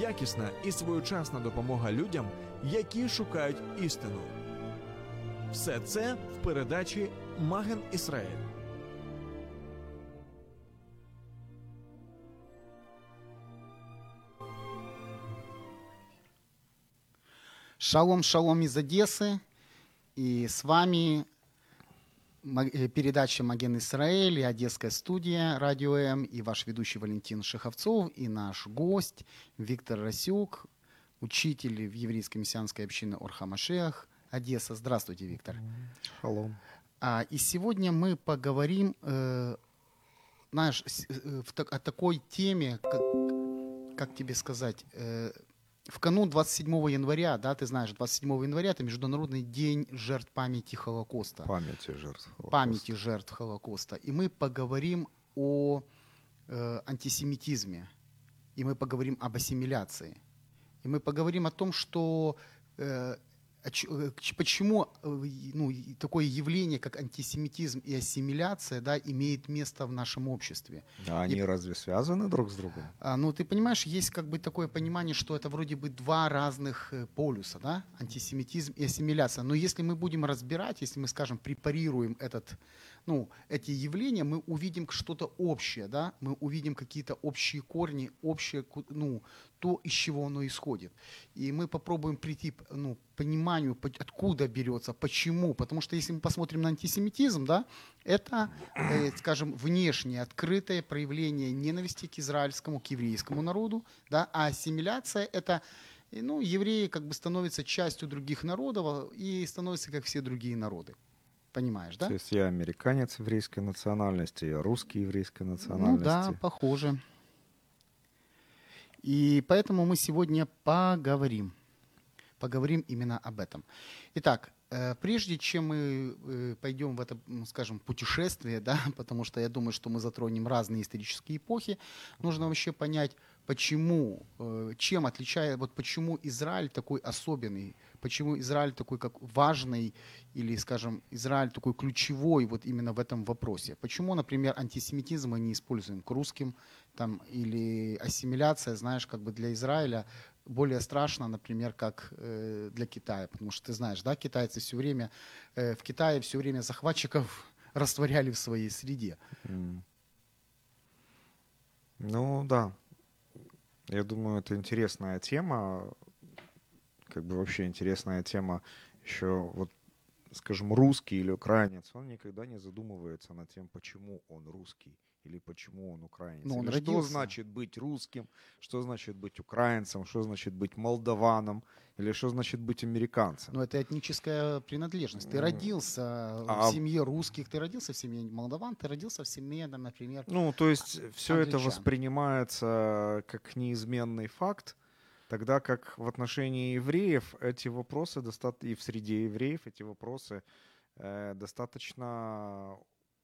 якісна і своєчасна допомога людям, які шукають істину. Все це в передачі Маген Ісраїль. Шалом, шалом из Одессы. И с вами э, передача «Маген Израиль» и Одесская студия «Радио М» и ваш ведущий Валентин Шеховцов и наш гость Виктор Расюк, учитель в еврейской мессианской общине Орхамашех, Одесса. Здравствуйте, Виктор. Шалом. А, и сегодня мы поговорим, э, знаешь, э, в, о такой теме, как, как тебе сказать, э, в канун 27 января, да, ты знаешь, 27 января это Международный день жертв памяти Холокоста. Памяти жертв Холокоста. Памяти жертв Холокоста. И мы поговорим о э, антисемитизме. И мы поговорим об ассимиляции. И мы поговорим о том, что э, почему э, ну, такое явление, как антисемитизм и ассимиляция, да, имеет место в нашем обществе. А они и, разве связаны друг с другом? А, ну, ты понимаешь, есть как бы такое понимание, что это вроде бы два разных э, полюса, да, антисемитизм и ассимиляция. Но если мы будем разбирать, если мы, скажем, препарируем этот, ну, эти явления, мы увидим что-то общее, да, мы увидим какие-то общие корни, общее, ну, то, из чего оно исходит. И мы попробуем прийти ну, пониманию, откуда берется, почему. Потому что если мы посмотрим на антисемитизм, да, это, э, скажем, внешнее, открытое проявление ненависти к израильскому, к еврейскому народу, да, а ассимиляция – это ну, евреи как бы становятся частью других народов и становятся как все другие народы. Понимаешь, да? То есть я американец еврейской национальности, я русский еврейской национальности. Ну да, похоже. И поэтому мы сегодня поговорим. Поговорим именно об этом. Итак, э, прежде чем мы э, пойдем в это, скажем, путешествие, да, потому что я думаю, что мы затронем разные исторические эпохи, нужно вообще понять, почему, э, чем отличает, вот почему Израиль такой особенный, почему Израиль такой как важный или, скажем, Израиль такой ключевой вот именно в этом вопросе. Почему, например, антисемитизм мы не используем к русским, там, или ассимиляция, знаешь, как бы для Израиля более страшно, например, как э, для Китая, потому что ты знаешь, да, китайцы все время, э, в Китае все время захватчиков растворяли в своей среде. Mm. Ну да, я думаю, это интересная тема, как бы вообще интересная тема еще вот скажем, русский или украинец, он никогда не задумывается над тем, почему он русский или почему он украинец. Ну, он что значит быть русским, что значит быть украинцем, что значит быть молдаваном, или что значит быть американцем. Ну, это этническая принадлежность. Ты родился а... в семье русских, ты родился в семье молдаван, ты родился в семье, например, Ну, то есть все это воспринимается как неизменный факт, Тогда как в отношении евреев эти вопросы достаточно, и в среде евреев эти вопросы э, достаточно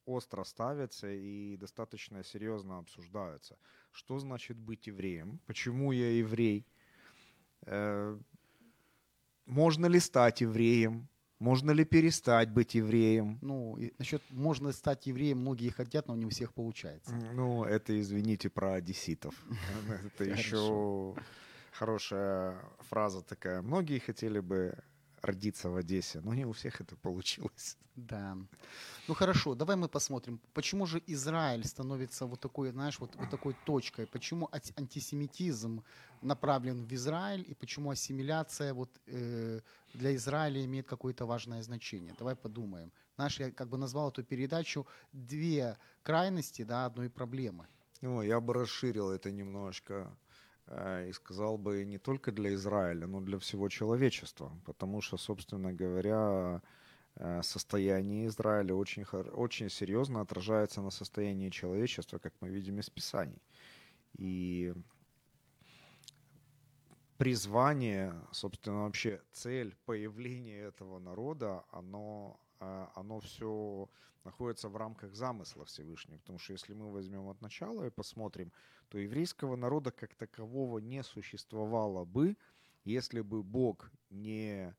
остро ставятся и достаточно серьезно обсуждаются. Что значит быть евреем? Почему я еврей? Э, можно ли стать евреем? Можно ли перестать быть евреем? Ну, насчет можно стать евреем, многие хотят, но не у всех получается. Ну, это, извините, про одесситов. Это еще хорошая фраза такая. Многие хотели бы родиться в Одессе, но не у всех это получилось. Да. Ну хорошо, давай мы посмотрим, почему же Израиль становится вот такой, знаешь, вот, вот такой точкой, почему антисемитизм направлен в Израиль и почему ассимиляция вот, э, для Израиля имеет какое-то важное значение. Давай подумаем. Знаешь, я как бы назвал эту передачу «Две крайности да, одной проблемы». Ну, я бы расширил это немножко и сказал бы не только для Израиля, но для всего человечества, потому что, собственно говоря, э, состояние Израиля очень, очень серьезно отражается на состоянии человечества, как мы видим из Писаний. И призвание, собственно, вообще цель появления этого народа, оно, э, оно все находится в рамках замысла Всевышнего. Потому что если мы возьмем от начала и посмотрим, то еврейского народа как такового не существовало бы, если бы Бог не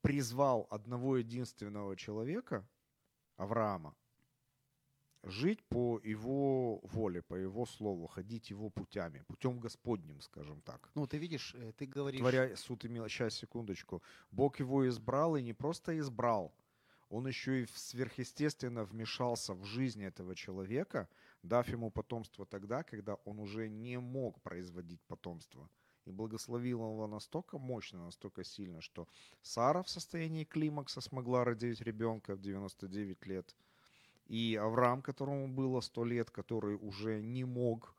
призвал одного единственного человека, Авраама, жить по его воле, по его слову, ходить его путями, путем Господним, скажем так. Ну, ты видишь, э, ты говоришь... Творя суд имел, сейчас, секундочку. Бог его избрал и не просто избрал, он еще и сверхъестественно вмешался в жизнь этого человека, дав ему потомство тогда, когда он уже не мог производить потомство. И благословил его настолько мощно, настолько сильно, что Сара в состоянии климакса смогла родить ребенка в 99 лет. И Авраам, которому было 100 лет, который уже не мог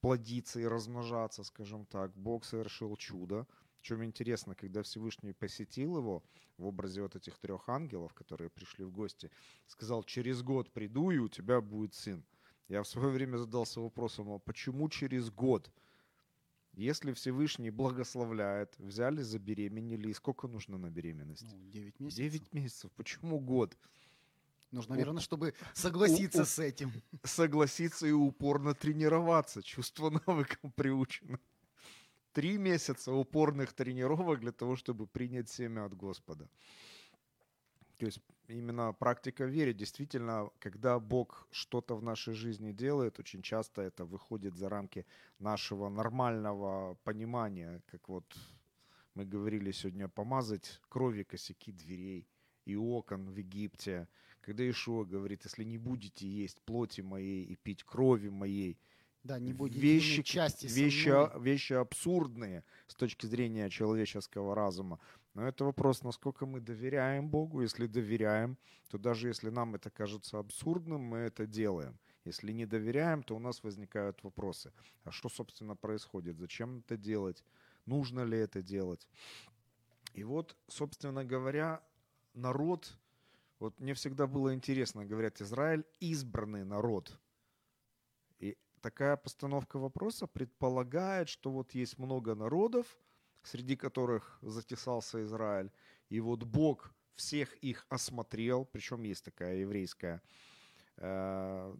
плодиться и размножаться, скажем так, Бог совершил чудо. Чем интересно, когда Всевышний посетил его в образе вот этих трех ангелов, которые пришли в гости, сказал, через год приду, и у тебя будет сын. Я в свое время задался вопросом, а почему через год? Если Всевышний благословляет, взяли, забеременели, и сколько нужно на беременность? Ну, 9 месяцев. 9 месяцев. Почему год? Нужно, наверное, чтобы согласиться у, с этим. Согласиться и упорно тренироваться. Чувство навыком приучено. Три месяца упорных тренировок для того, чтобы принять семя от Господа. То есть именно практика веры. Действительно, когда Бог что-то в нашей жизни делает, очень часто это выходит за рамки нашего нормального понимания, как вот мы говорили сегодня, помазать крови косяки дверей и окон в Египте. Когда Ишуа говорит, если не будете есть плоти моей и пить крови моей, да, не будете вещи, части вещи, вещи абсурдные с точки зрения человеческого разума. Но это вопрос, насколько мы доверяем Богу. Если доверяем, то даже если нам это кажется абсурдным, мы это делаем. Если не доверяем, то у нас возникают вопросы. А что, собственно, происходит? Зачем это делать? Нужно ли это делать? И вот, собственно говоря, народ, вот мне всегда было интересно, говорят, Израиль избранный народ. Такая постановка вопроса предполагает, что вот есть много народов, среди которых затесался Израиль, и вот Бог всех их осмотрел, причем есть такая еврейская э,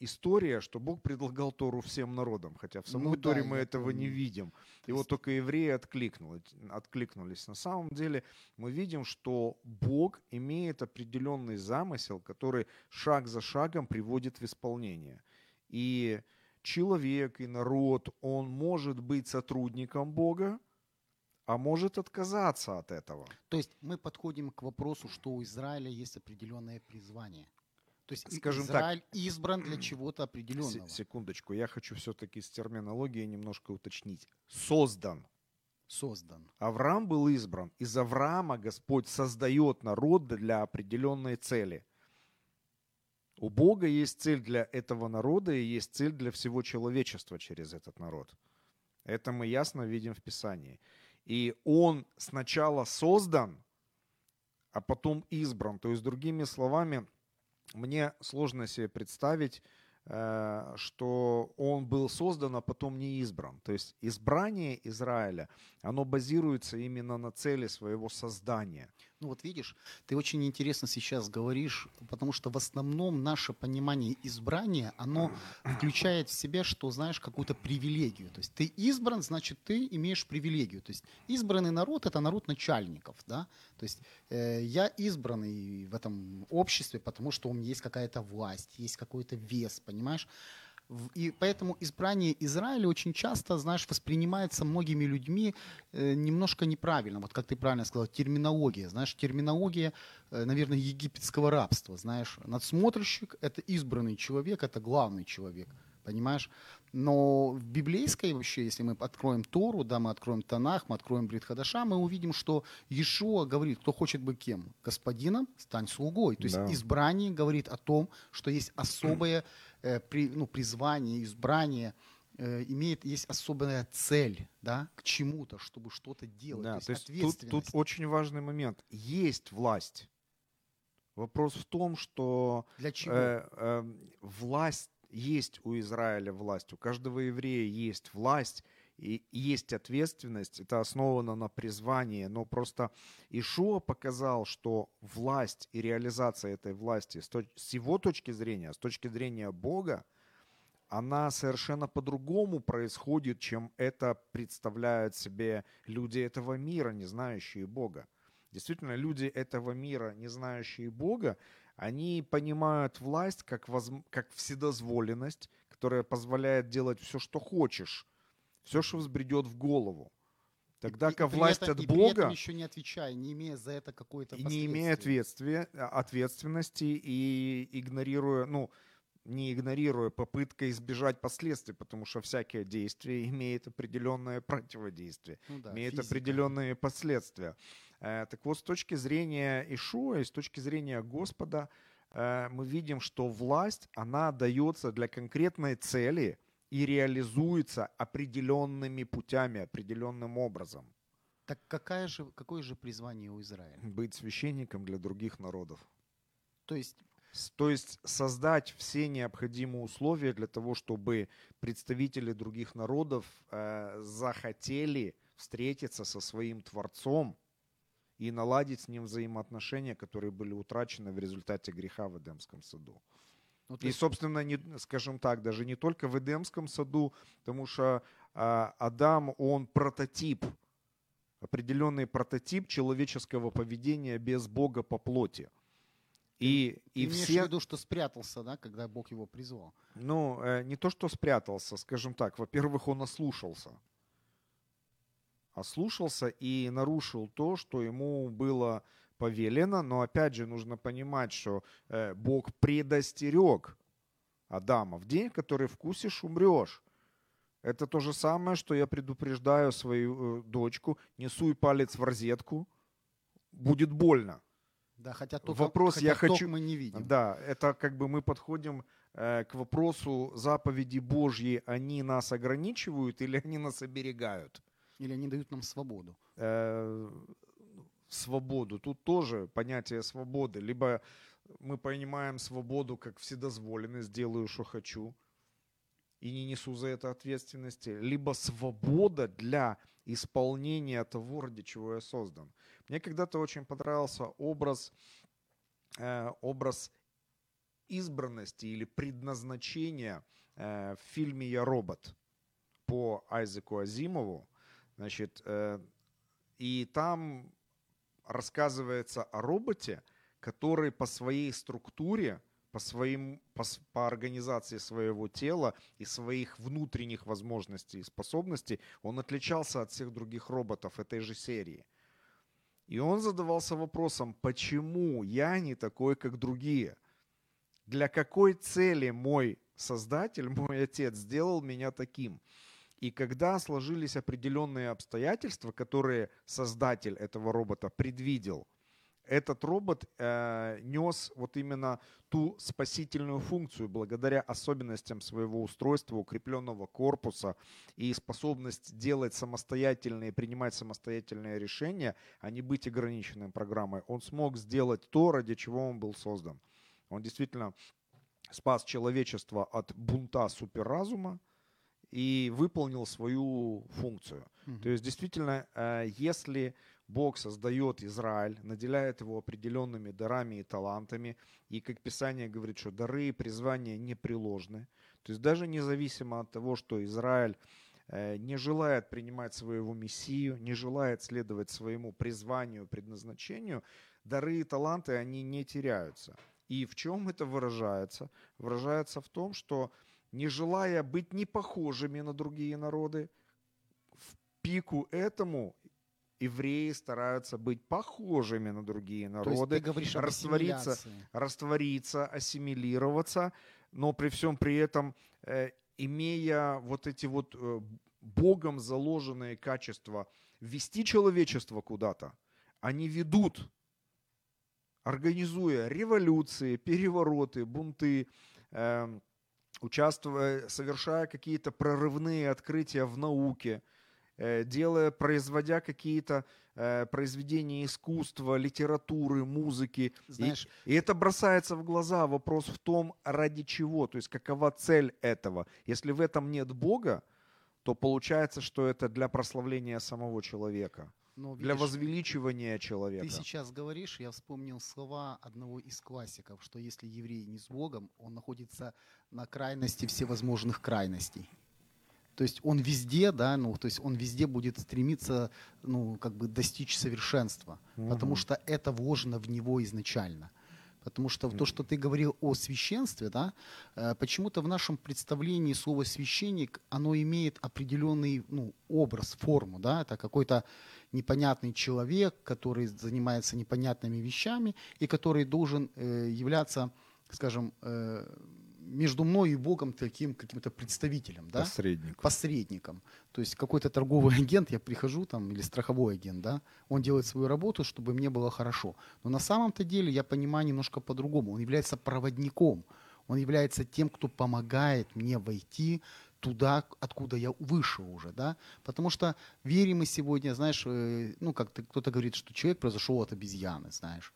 история, что Бог предлагал Тору всем народам, хотя в самой ну, Торе да, мы этого помню. не видим. И вот только евреи откликнулись, откликнулись. На самом деле мы видим, что Бог имеет определенный замысел, который шаг за шагом приводит в исполнение. И человек, и народ, он может быть сотрудником Бога, а может отказаться от этого. То есть мы подходим к вопросу, что у Израиля есть определенное призвание. То есть Скажем Израиль так, избран для чего-то определенного. Секундочку, я хочу все-таки с терминологией немножко уточнить. Создан. Создан. Авраам был избран. Из Авраама Господь создает народ для определенной цели. У Бога есть цель для этого народа и есть цель для всего человечества через этот народ. Это мы ясно видим в Писании. И он сначала создан, а потом избран. То есть, другими словами, мне сложно себе представить, э, что он был создан, а потом не избран. То есть избрание Израиля, оно базируется именно на цели своего создания. Ну вот видишь, ты очень интересно сейчас говоришь, потому что в основном наше понимание избрания, оно включает в себя, что знаешь, какую-то привилегию. То есть ты избран, значит ты имеешь привилегию. То есть избранный народ – это народ начальников. Да? То есть э, я избранный в этом обществе, потому что у меня есть какая-то власть, есть какой-то вес, понимаешь? И поэтому избрание Израиля очень часто, знаешь, воспринимается многими людьми э, немножко неправильно. Вот как ты правильно сказал, терминология. Знаешь, терминология, э, наверное, египетского рабства. Знаешь, надсмотрщик – это избранный человек, это главный человек. Понимаешь? Но в библейской вообще, если мы откроем Тору, да, мы откроем Танах, мы откроем Бритхадаша, мы увидим, что Иешуа говорит, кто хочет быть кем? Господином, стань слугой. То есть да. избрание говорит о том, что есть особое э, при, ну, призвание, избрание, э, имеет, есть особая цель, да, к чему-то, чтобы что-то делать. Да, то есть, то есть тут, тут очень важный момент. Есть власть. Вопрос в том, что Для чего? Э, э, власть есть у Израиля власть, у каждого еврея есть власть, и есть ответственность, это основано на призвании, но просто Ишуа показал, что власть и реализация этой власти с его точки зрения, с точки зрения Бога, она совершенно по-другому происходит, чем это представляют себе люди этого мира, не знающие Бога. Действительно, люди этого мира, не знающие Бога, Они понимают власть как, воз... как вседозволенность, которая позволяет делать все, что хочешь, все, что взбредет в голову. Тогда как власть этом, от и Бога... При этом еще не отвечая, не имея за это какой-то Не имея ответственности и игнорируя, ну, не игнорируя попытка избежать последствий, потому что всякое действие имеет определенное противодействие, ну да, имеет физика. определенные последствия. Э, так вот, с точки зрения Ишуа и с точки зрения Господа, э, мы видим, что власть, она дается для конкретной цели и реализуется определенными путями, определенным образом. Так какая же, какое же призвание у Израиля? Быть священником для других народов. То есть то есть создать все необходимые условия для того, чтобы представители других народов э, захотели встретиться со своим Творцом и наладить с ним взаимоотношения, которые были утрачены в результате греха в Эдемском саду. Ну, и, собственно, не, скажем так, даже не только в Эдемском саду, потому что э, Адам, он прототип, определенный прототип человеческого поведения без Бога по плоти. И, и все... имеешь в виду, что спрятался, да, когда Бог его призвал? Ну, э, не то, что спрятался, скажем так. Во-первых, он ослушался. Ослушался и нарушил то, что ему было повелено. Но опять же, нужно понимать, что э, Бог предостерег Адама. В день, который вкусишь, умрешь. Это то же самое, что я предупреждаю свою э, дочку, не суй палец в розетку, будет больно. Да, хотя только, Вопрос хотя я хочу, мы не видим. Да, это как бы мы подходим э, к вопросу заповеди Божьи, они нас ограничивают или они нас оберегают? Или они дают нам свободу? Э, свободу. Тут тоже понятие свободы. Либо мы понимаем свободу как вседозволенность, делаю, что хочу, и не несу за это ответственности, либо свобода для исполнения того, ради чего я создан. Мне когда-то очень понравился образ, э, образ избранности или предназначения э, в фильме «Я робот» по Айзеку Азимову. Значит, э, и там рассказывается о роботе, который по своей структуре, по, своим, по, по организации своего тела и своих внутренних возможностей и способностей, он отличался от всех других роботов этой же серии – и он задавался вопросом, почему я не такой, как другие? Для какой цели мой Создатель, мой Отец сделал меня таким? И когда сложились определенные обстоятельства, которые Создатель этого робота предвидел – этот робот э, нес вот именно ту спасительную функцию благодаря особенностям своего устройства, укрепленного корпуса и способность делать самостоятельные, принимать самостоятельные решения, а не быть ограниченным программой. Он смог сделать то, ради чего он был создан. Он действительно спас человечество от бунта суперразума и выполнил свою функцию. Mm-hmm. То есть действительно, э, если Бог создает Израиль, наделяет его определенными дарами и талантами. И, как Писание говорит, что дары и призвания непреложны. То есть даже независимо от того, что Израиль э, не желает принимать своего Мессию, не желает следовать своему призванию, предназначению, дары и таланты, они не теряются. И в чем это выражается? Выражается в том, что не желая быть не похожими на другие народы, в пику этому евреи стараются быть похожими на другие народы, говоришь раствориться, раствориться, ассимилироваться, но при всем при этом э, имея вот эти вот э, Богом заложенные качества, вести человечество куда-то, они ведут, организуя революции, перевороты, бунты, э, участвуя, совершая какие-то прорывные открытия в науке – Э, делая, производя какие-то э, произведения искусства, литературы, музыки. Знаешь, и, и это бросается в глаза. Вопрос в том, ради чего, то есть какова цель этого. Если в этом нет Бога, то получается, что это для прославления самого человека. Но, видишь, для возвеличивания человека. Ты сейчас говоришь, я вспомнил слова одного из классиков, что если еврей не с Богом, он находится на крайности всевозможных крайностей. То есть он везде, да, ну, то есть он везде будет стремиться, ну, как бы достичь совершенства, угу. потому что это вложено в него изначально. Потому что то, что ты говорил о священстве, да, э, почему-то в нашем представлении слово священник, оно имеет определенный ну, образ, форму, да, это какой-то непонятный человек, который занимается непонятными вещами и который должен э, являться, скажем, э, между мной и Богом таким каким-то представителем, да? Посредником. Посредником. То есть какой-то торговый агент, я прихожу там, или страховой агент, да, он делает свою работу, чтобы мне было хорошо. Но на самом-то деле я понимаю немножко по-другому. Он является проводником. Он является тем, кто помогает мне войти туда, откуда я вышел уже, да, потому что верим мы сегодня, знаешь, э, ну, как кто-то говорит, что человек произошел от обезьяны, знаешь,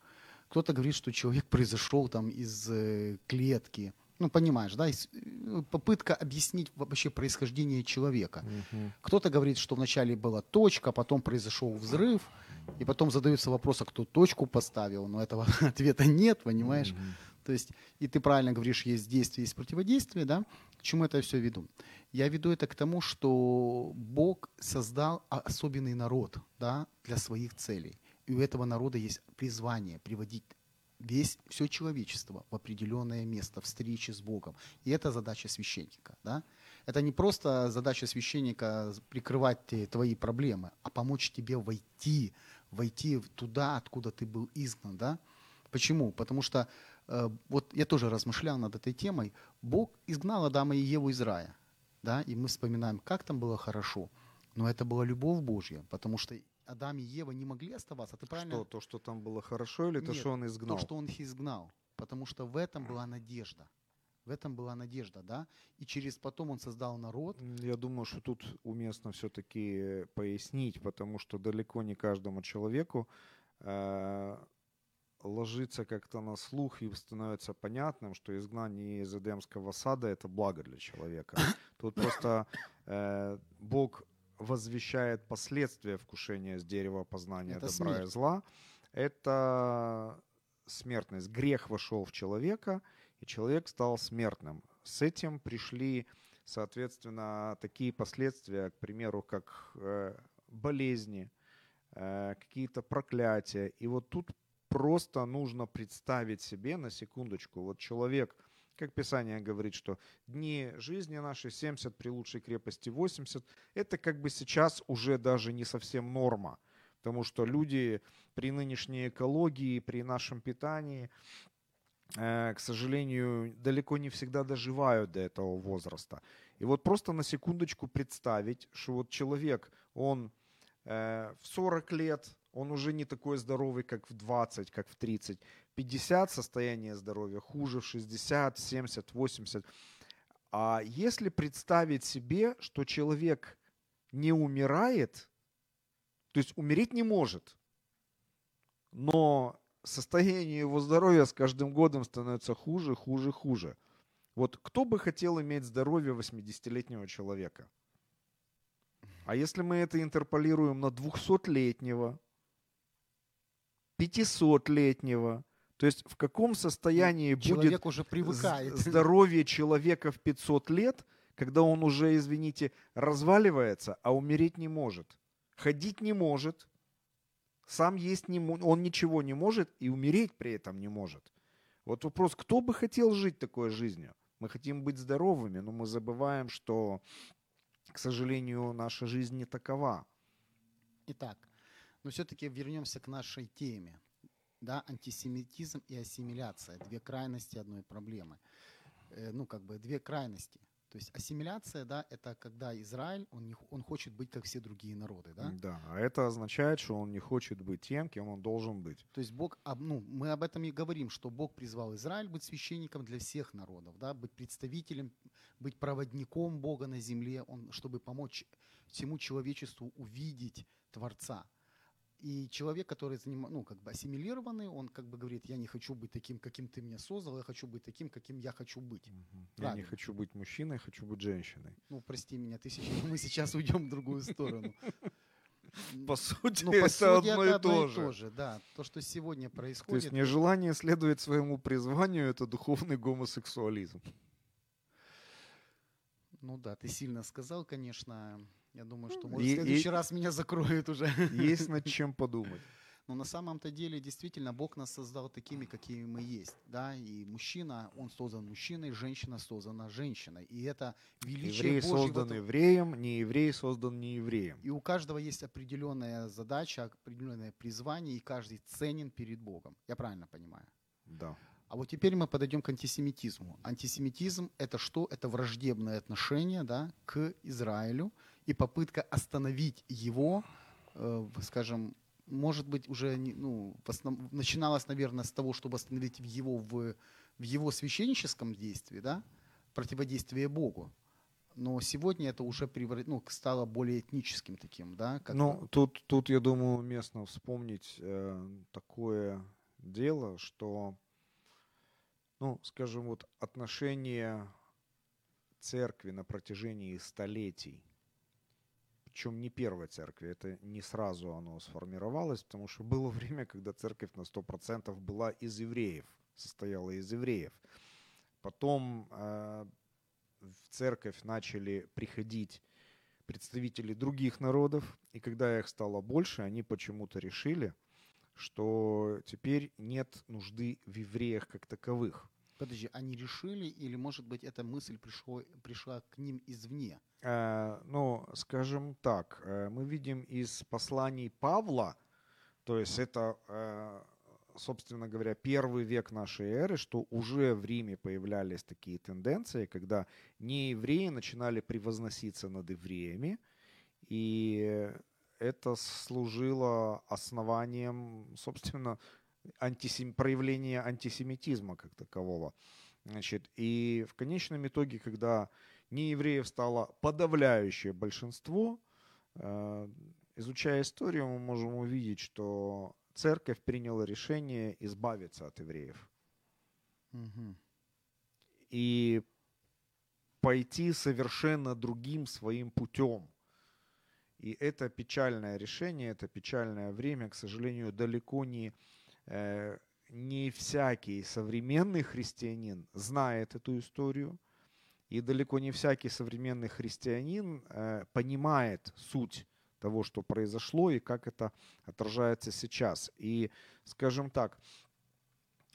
кто-то говорит, что человек произошел там из э, клетки, ну, понимаешь, да, э, попытка объяснить вообще происхождение человека. Угу. Кто-то говорит, что вначале была точка, потом произошел взрыв, и потом задается вопрос, а кто точку поставил, но этого ответа нет, понимаешь? Угу. То есть, и ты правильно говоришь, есть действие, есть противодействие, да? К чему это все веду? Я веду это к тому, что Бог создал особенный народ, да, для своих целей. И у этого народа есть призвание приводить весь, все человечество в определенное место встречи с Богом. И это задача священника. Да? Это не просто задача священника прикрывать твои проблемы, а помочь тебе войти, войти туда, откуда ты был изгнан. Да? Почему? Потому что э, вот я тоже размышлял над этой темой. Бог изгнал Адама и Еву из рая. Да? И мы вспоминаем, как там было хорошо. Но это была любовь Божья, потому что Адам и Ева не могли оставаться. Ты правильно? Что, то, что там было хорошо, или Нет, то, что он изгнал? то, что он их изгнал. Потому что в этом была надежда. В этом была надежда, да? И через потом он создал народ. Я думаю, что тут уместно все-таки пояснить, потому что далеко не каждому человеку э, ложится как-то на слух и становится понятным, что изгнание из Эдемского сада – это благо для человека. Тут просто э, Бог возвещает последствия вкушения с дерева познания это добра смерть. и зла, это смертность. Грех вошел в человека, и человек стал смертным. С этим пришли, соответственно, такие последствия, к примеру, как э, болезни, э, какие-то проклятия. И вот тут просто нужно представить себе на секундочку, вот человек – как Писание говорит, что дни жизни нашей 70, при лучшей крепости 80, это как бы сейчас уже даже не совсем норма. Потому что люди при нынешней экологии, при нашем питании, э, к сожалению, далеко не всегда доживают до этого возраста. И вот просто на секундочку представить, что вот человек, он э, в 40 лет, он уже не такой здоровый, как в 20, как в 30. 50 состояние здоровья, хуже в 60, 70, 80. А если представить себе, что человек не умирает, то есть умереть не может, но состояние его здоровья с каждым годом становится хуже, хуже, хуже. Вот кто бы хотел иметь здоровье 80-летнего человека? А если мы это интерполируем на 200-летнего, 500-летнего, то есть в каком состоянии ну, Человек будет уже привыкает. здоровье человека в 500 лет, когда он уже, извините, разваливается, а умереть не может, ходить не может, сам есть не может, он ничего не может и умереть при этом не может. Вот вопрос, кто бы хотел жить такой жизнью? Мы хотим быть здоровыми, но мы забываем, что, к сожалению, наша жизнь не такова. Итак, но все-таки вернемся к нашей теме да, антисемитизм и ассимиляция, две крайности одной проблемы. Э, ну, как бы две крайности. То есть ассимиляция, да, это когда Израиль, он, не, он хочет быть как все другие народы, да? Да, а это означает, что он не хочет быть тем, кем он должен быть. То есть Бог, ну, мы об этом и говорим, что Бог призвал Израиль быть священником для всех народов, да, быть представителем, быть проводником Бога на земле, он, чтобы помочь всему человечеству увидеть Творца. И человек, который заним... ну, как бы ассимилированный, он как бы говорит, я не хочу быть таким, каким ты меня создал, я хочу быть таким, каким я хочу быть. Угу. Я не хочу быть мужчиной, хочу быть женщиной. Ну, прости меня, ты сейчас, мы сейчас уйдем в другую сторону. По сути, ну, по это сути, одно, это и, то же. то же. Да, то, что сегодня происходит. То есть нежелание следовать своему призванию – это духовный гомосексуализм. Ну да, ты сильно сказал, конечно. Я думаю, что может, в следующий и, раз меня закроют уже. Есть над чем подумать. Но на самом-то деле, действительно, Бог нас создал такими, какими мы есть. Да? И мужчина, он создан мужчиной, женщина создана женщиной. И это величие Еврей Божьего... создан евреем, не еврей создан не евреем. И у каждого есть определенная задача, определенное призвание, и каждый ценен перед Богом. Я правильно понимаю? Да. А вот теперь мы подойдем к антисемитизму. Антисемитизм – это что? Это враждебное отношение да, к Израилю и попытка остановить его, э, скажем, может быть, уже ну, начиналось, наверное, с того, чтобы остановить его в, в его священническом действии, да, противодействие Богу. Но сегодня это уже преврат... ну, стало более этническим таким, да? Как... Ну, тут, тут, я думаю, уместно вспомнить э, такое дело, что ну, скажем, вот отношение церкви на протяжении столетий, причем не первой церкви, это не сразу оно сформировалось, потому что было время, когда церковь на 100% была из евреев, состояла из евреев. Потом э, в церковь начали приходить представители других народов, и когда их стало больше, они почему-то решили, что теперь нет нужды в евреях как таковых. Подожди, они решили, или, может быть, эта мысль пришло, пришла к ним извне? Э, ну, скажем так, э, мы видим из посланий Павла, то есть это, э, собственно говоря, первый век нашей эры, что уже в Риме появлялись такие тенденции, когда неевреи начинали превозноситься над евреями, и это служило основанием, собственно, антисем... проявления антисемитизма как такового. Значит, и в конечном итоге, когда неевреев стало подавляющее большинство, э, изучая историю, мы можем увидеть, что церковь приняла решение избавиться от евреев. Угу. И пойти совершенно другим своим путем. И это печальное решение, это печальное время, к сожалению, далеко не Э, не всякий современный христианин знает эту историю, и далеко не всякий современный христианин э, понимает суть того, что произошло и как это отражается сейчас. И, скажем так,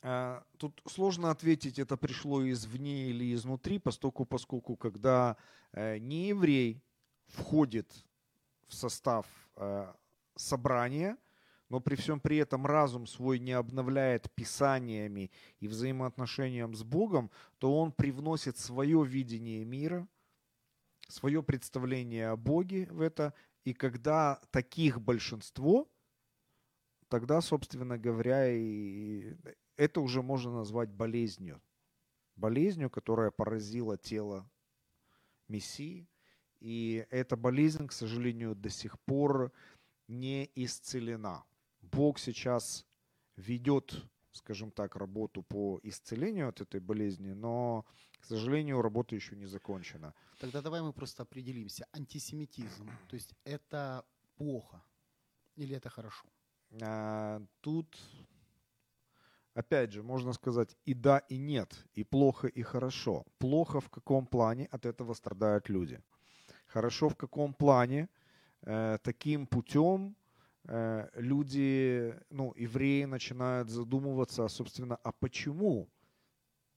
э, тут сложно ответить, это пришло извне или изнутри, поскольку, поскольку когда не еврей входит в состав собрания, но при всем при этом разум свой не обновляет писаниями и взаимоотношением с Богом, то он привносит свое видение мира, свое представление о Боге в это, и когда таких большинство, тогда, собственно говоря, и это уже можно назвать болезнью. Болезнью, которая поразила тело Мессии. И эта болезнь, к сожалению, до сих пор не исцелена. Бог сейчас ведет, скажем так, работу по исцелению от этой болезни, но, к сожалению, работа еще не закончена. Тогда давай мы просто определимся. Антисемитизм, то есть это плохо или это хорошо? А, тут, опять же, можно сказать и да, и нет, и плохо, и хорошо. Плохо в каком плане от этого страдают люди. Хорошо в каком плане э, таким путем люди, ну, евреи начинают задумываться, собственно, а почему?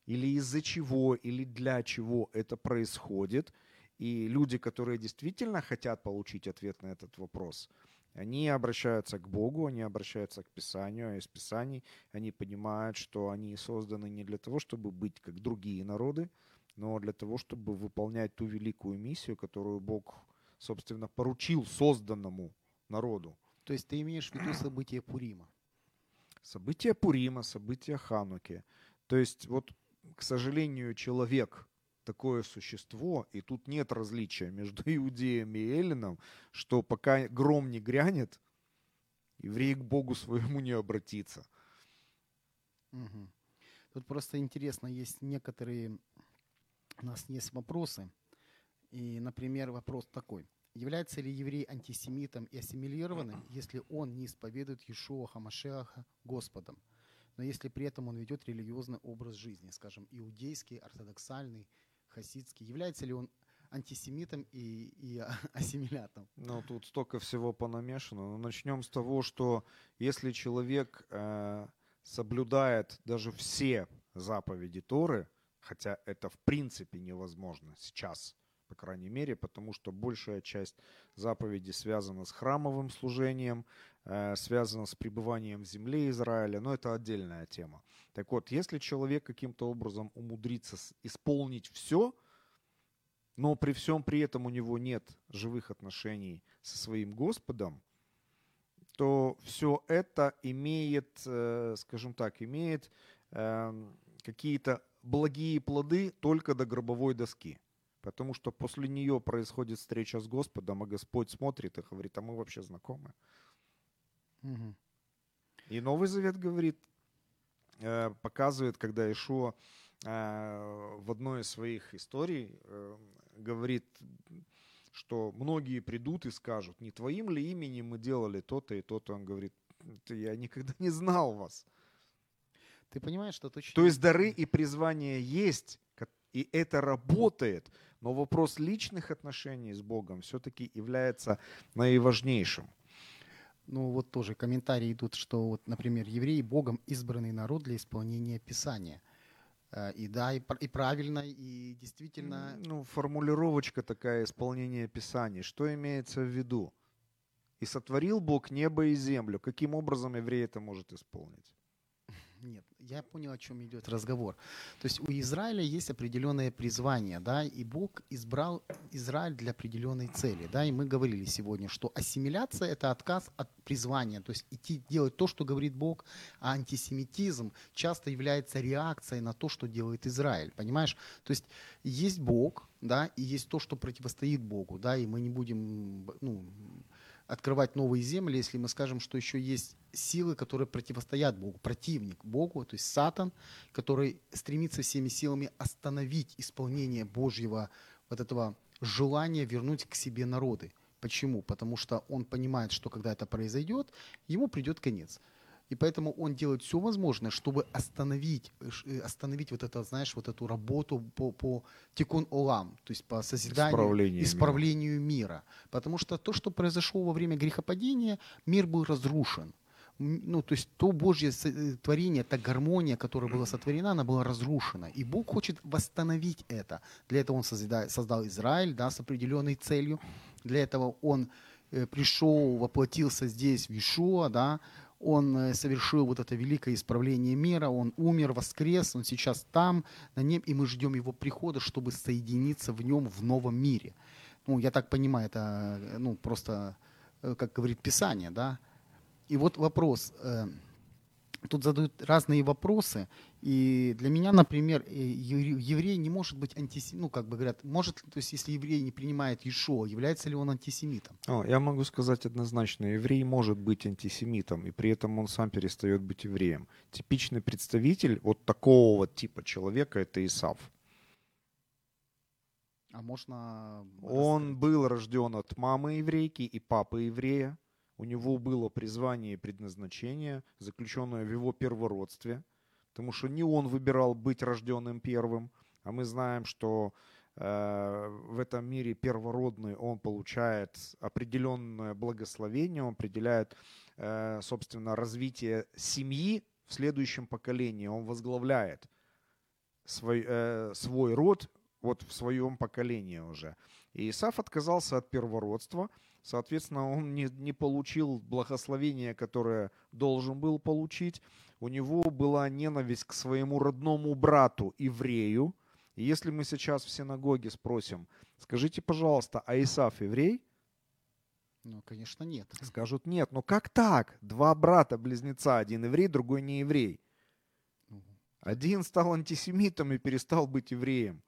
Или из-за чего, или для чего это происходит. И люди, которые действительно хотят получить ответ на этот вопрос, они обращаются к Богу, они обращаются к Писанию, а из Писаний они понимают, что они созданы не для того, чтобы быть как другие народы, но для того, чтобы выполнять ту великую миссию, которую Бог, собственно, поручил созданному народу. То есть ты имеешь в виду события Пурима? События Пурима, события Хануки. То есть вот, к сожалению, человек такое существо, и тут нет различия между иудеем и эллином, что пока гром не грянет, еврей к Богу своему не обратится. Угу. Тут просто интересно, есть некоторые, у нас есть вопросы, и, например, вопрос такой – Является ли еврей антисемитом и ассимилированным, если он не исповедует Иешуа Хамашеха Господом, но если при этом он ведет религиозный образ жизни, скажем, иудейский, ортодоксальный, хасидский, является ли он антисемитом и, и ассимилятом. Ну, тут столько всего понамешано. Но начнем с того, что если человек э, соблюдает даже все заповеди Торы, хотя это в принципе невозможно сейчас, по крайней мере, потому что большая часть заповедей связана с храмовым служением, э, связана с пребыванием в земле Израиля, но это отдельная тема. Так вот, если человек каким-то образом умудрится исполнить все, но при всем при этом у него нет живых отношений со своим Господом, то все это имеет, э, скажем так, имеет эм, какие-то благие плоды только до гробовой доски. Потому что после нее происходит встреча с Господом, а Господь смотрит и говорит, а мы вообще знакомы. Угу. И Новый Завет говорит, э, показывает, когда Ишуа э, в одной из своих историй говорит, что многие придут и скажут, не твоим ли именем мы делали то-то и то-то. Он говорит, я никогда не знал вас. Ты понимаешь, что точно... То есть дары и призвания есть, и это работает, но вопрос личных отношений с Богом все-таки является наиважнейшим. Ну вот тоже комментарии идут, что, вот, например, евреи Богом избранный народ для исполнения Писания. Э, и да, и, и правильно, и действительно... Ну, формулировочка такая, исполнение Писаний. Что имеется в виду? И сотворил Бог небо и землю. Каким образом еврей это может исполнить? Нет, я понял, о чем идет разговор. То есть у Израиля есть определенное призвание, да, и Бог избрал Израиль для определенной цели, да, и мы говорили сегодня, что ассимиляция – это отказ от призвания, то есть идти делать то, что говорит Бог, а антисемитизм часто является реакцией на то, что делает Израиль, понимаешь? То есть есть Бог, да, и есть то, что противостоит Богу, да, и мы не будем, ну, открывать новые земли, если мы скажем, что еще есть силы, которые противостоят Богу, противник Богу, то есть Сатан, который стремится всеми силами остановить исполнение Божьего вот этого желания вернуть к себе народы. Почему? Потому что он понимает, что когда это произойдет, ему придет конец. И поэтому он делает все возможное, чтобы остановить, э, остановить вот это, знаешь, вот эту работу по, по тикун олам, то есть по созиданию, исправлению, исправлению мира. мира. Потому что то, что произошло во время грехопадения, мир был разрушен. Ну, то есть то Божье э, творение, та гармония, которая была сотворена, она была разрушена. И Бог хочет восстановить это. Для этого Он создал, создал Израиль да, с определенной целью. Для этого Он э, пришел, воплотился здесь в Ишуа, да, он э, совершил вот это великое исправление мира, он умер, воскрес, он сейчас там, на нем, и мы ждем его прихода, чтобы соединиться в нем в новом мире. Ну, я так понимаю, это ну, просто, э, как говорит Писание, да. И вот вопрос, э, тут задают разные вопросы. И для меня, например, э, еврей не может быть антисемитом. Ну, как бы говорят, может, то есть если еврей не принимает Ишо, является ли он антисемитом? О, я могу сказать однозначно, еврей может быть антисемитом, и при этом он сам перестает быть евреем. Типичный представитель вот такого вот типа человека – это Исав. А можно... Он был рожден от мамы еврейки и папы еврея у него было призвание и предназначение, заключенное в его первородстве, потому что не он выбирал быть рожденным первым, а мы знаем, что э, в этом мире первородный он получает определенное благословение, он определяет, э, собственно, развитие семьи в следующем поколении, он возглавляет свой, э, свой род вот в своем поколении уже. И Исаф отказался от первородства – Соответственно, он не, не получил благословения, которое должен был получить. У него была ненависть к своему родному брату, еврею. И если мы сейчас в синагоге спросим, скажите, пожалуйста, а Исаф еврей? Ну, конечно, нет. Скажут, нет. Но как так? Два брата-близнеца, один еврей, другой не еврей. Один стал антисемитом и перестал быть евреем.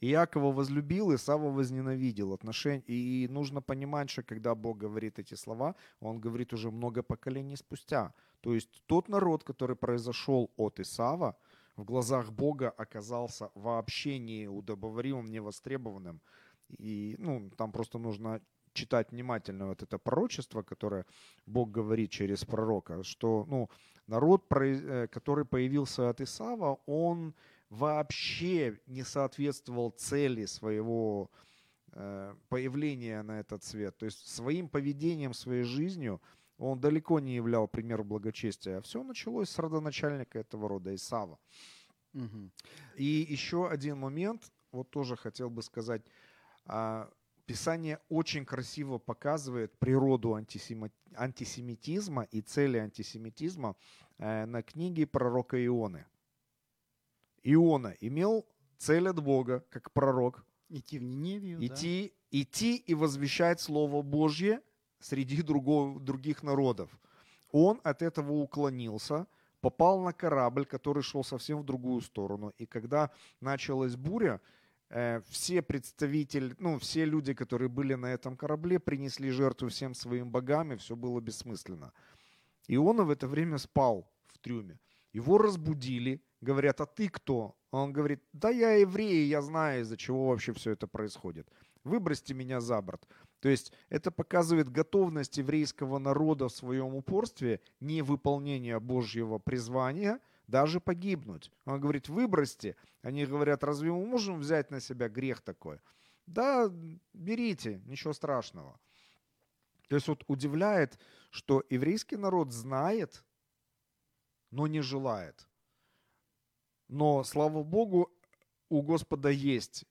Иакова возлюбил, Исава возненавидел. Отношения... И нужно понимать, что когда Бог говорит эти слова, Он говорит уже много поколений спустя. То есть тот народ, который произошел от Исава, в глазах Бога оказался вообще неудобоваримым, невостребованным. И ну, там просто нужно читать внимательно вот это пророчество, которое Бог говорит через пророка, что ну, народ, э, который появился от Исава, он вообще не соответствовал цели своего э, появления на этот свет. То есть своим поведением, своей жизнью он далеко не являл пример благочестия. А все началось с родоначальника этого рода, Исава. Угу. И еще один момент, вот тоже хотел бы сказать. А, Писание очень красиво показывает природу антисемитизма и цели антисемитизма э, на книге пророка Ионы. Иона имел цель от Бога, как пророк. Идти в Ниневию, идти, да? идти и возвещать Слово Божье среди другого, других народов. Он от этого уклонился, попал на корабль, который шел совсем в другую сторону. И когда началась буря, Э, все представители, ну, все люди, которые были на этом корабле, принесли жертву всем своим богам, и все было бессмысленно. Иона в это время спал в трюме. Его разбудили, говорят, а ты кто? Он говорит, да я еврей, я знаю, из-за чего вообще все это происходит. Выбросьте меня за борт. То есть это показывает готовность еврейского народа в своем упорстве, невыполнение Божьего призвания – даже погибнуть. Он говорит, выбросьте. Они говорят, разве мы можем взять на себя грех такой? Да, берите, ничего страшного. То есть вот удивляет, что еврейский народ знает, но не желает. Но, слава Богу, у Господа есть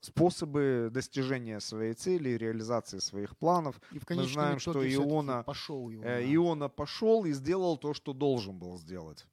способы достижения своей цели, реализации своих планов. И в Мы знаем, что Иона пошел, Иона. Э, Иона пошел и сделал то, что должен был сделать.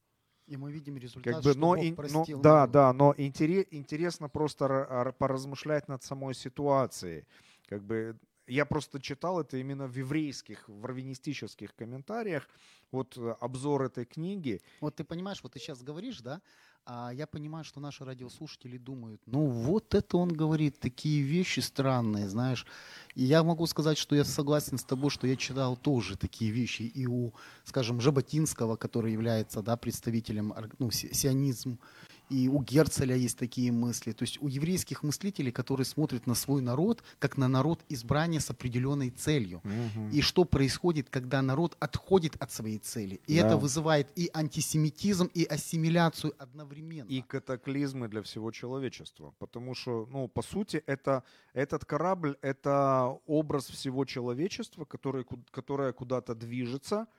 И мы видим результат, как бы, что но, Бог и, простил. Но, да, да, но интерес, интересно просто поразмышлять над самой ситуацией. Как бы я просто читал это именно в еврейских, в раввинистических комментариях, вот э, обзор этой книги. Вот ты понимаешь, вот ты сейчас говоришь, да, а я понимаю, что наши радиослушатели думают, ну вот это он говорит, такие вещи странные, знаешь. И я могу сказать, что я согласен с тобой, что я читал тоже такие вещи и у, скажем, Жаботинского, который является да, представителем ну, сионизм, и у Герцеля есть такие мысли. То есть у еврейских мыслителей, которые смотрят на свой народ, как на народ избрания с определенной целью. Угу. И что происходит, когда народ отходит от своей цели. И да. это вызывает и антисемитизм, и ассимиляцию одновременно. И катаклизмы для всего человечества. Потому что, ну, по сути, это, этот корабль — это образ всего человечества, который, которое куда-то движется —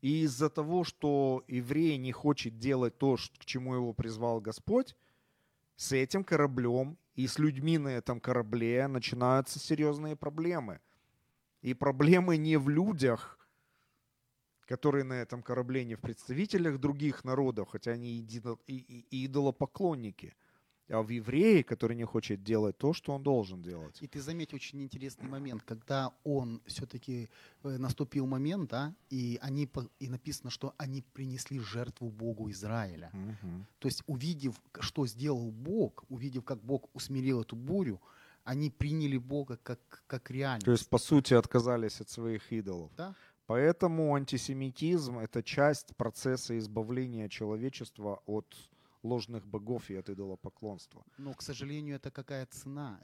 и из-за того, что еврей не хочет делать то, к чему его призвал Господь, с этим кораблем и с людьми на этом корабле начинаются серьезные проблемы. И проблемы не в людях, которые на этом корабле, не в представителях других народов, хотя они идолопоклонники – а в еврее, который не хочет делать то, что он должен делать. И ты заметь очень интересный момент, когда он все-таки э, наступил момент, да, и они и написано, что они принесли жертву Богу Израиля. Угу. То есть увидев, что сделал Бог, увидев, как Бог усмирил эту бурю, они приняли Бога как, как реальность. То есть, по сути, отказались от своих идолов. Да. Поэтому антисемитизм – это часть процесса избавления человечества от ложных богов и от идолопоклонства. Но, к сожалению, это какая цена?